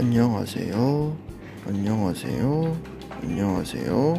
안녕하세요. 안녕하세요. 안녕하세요.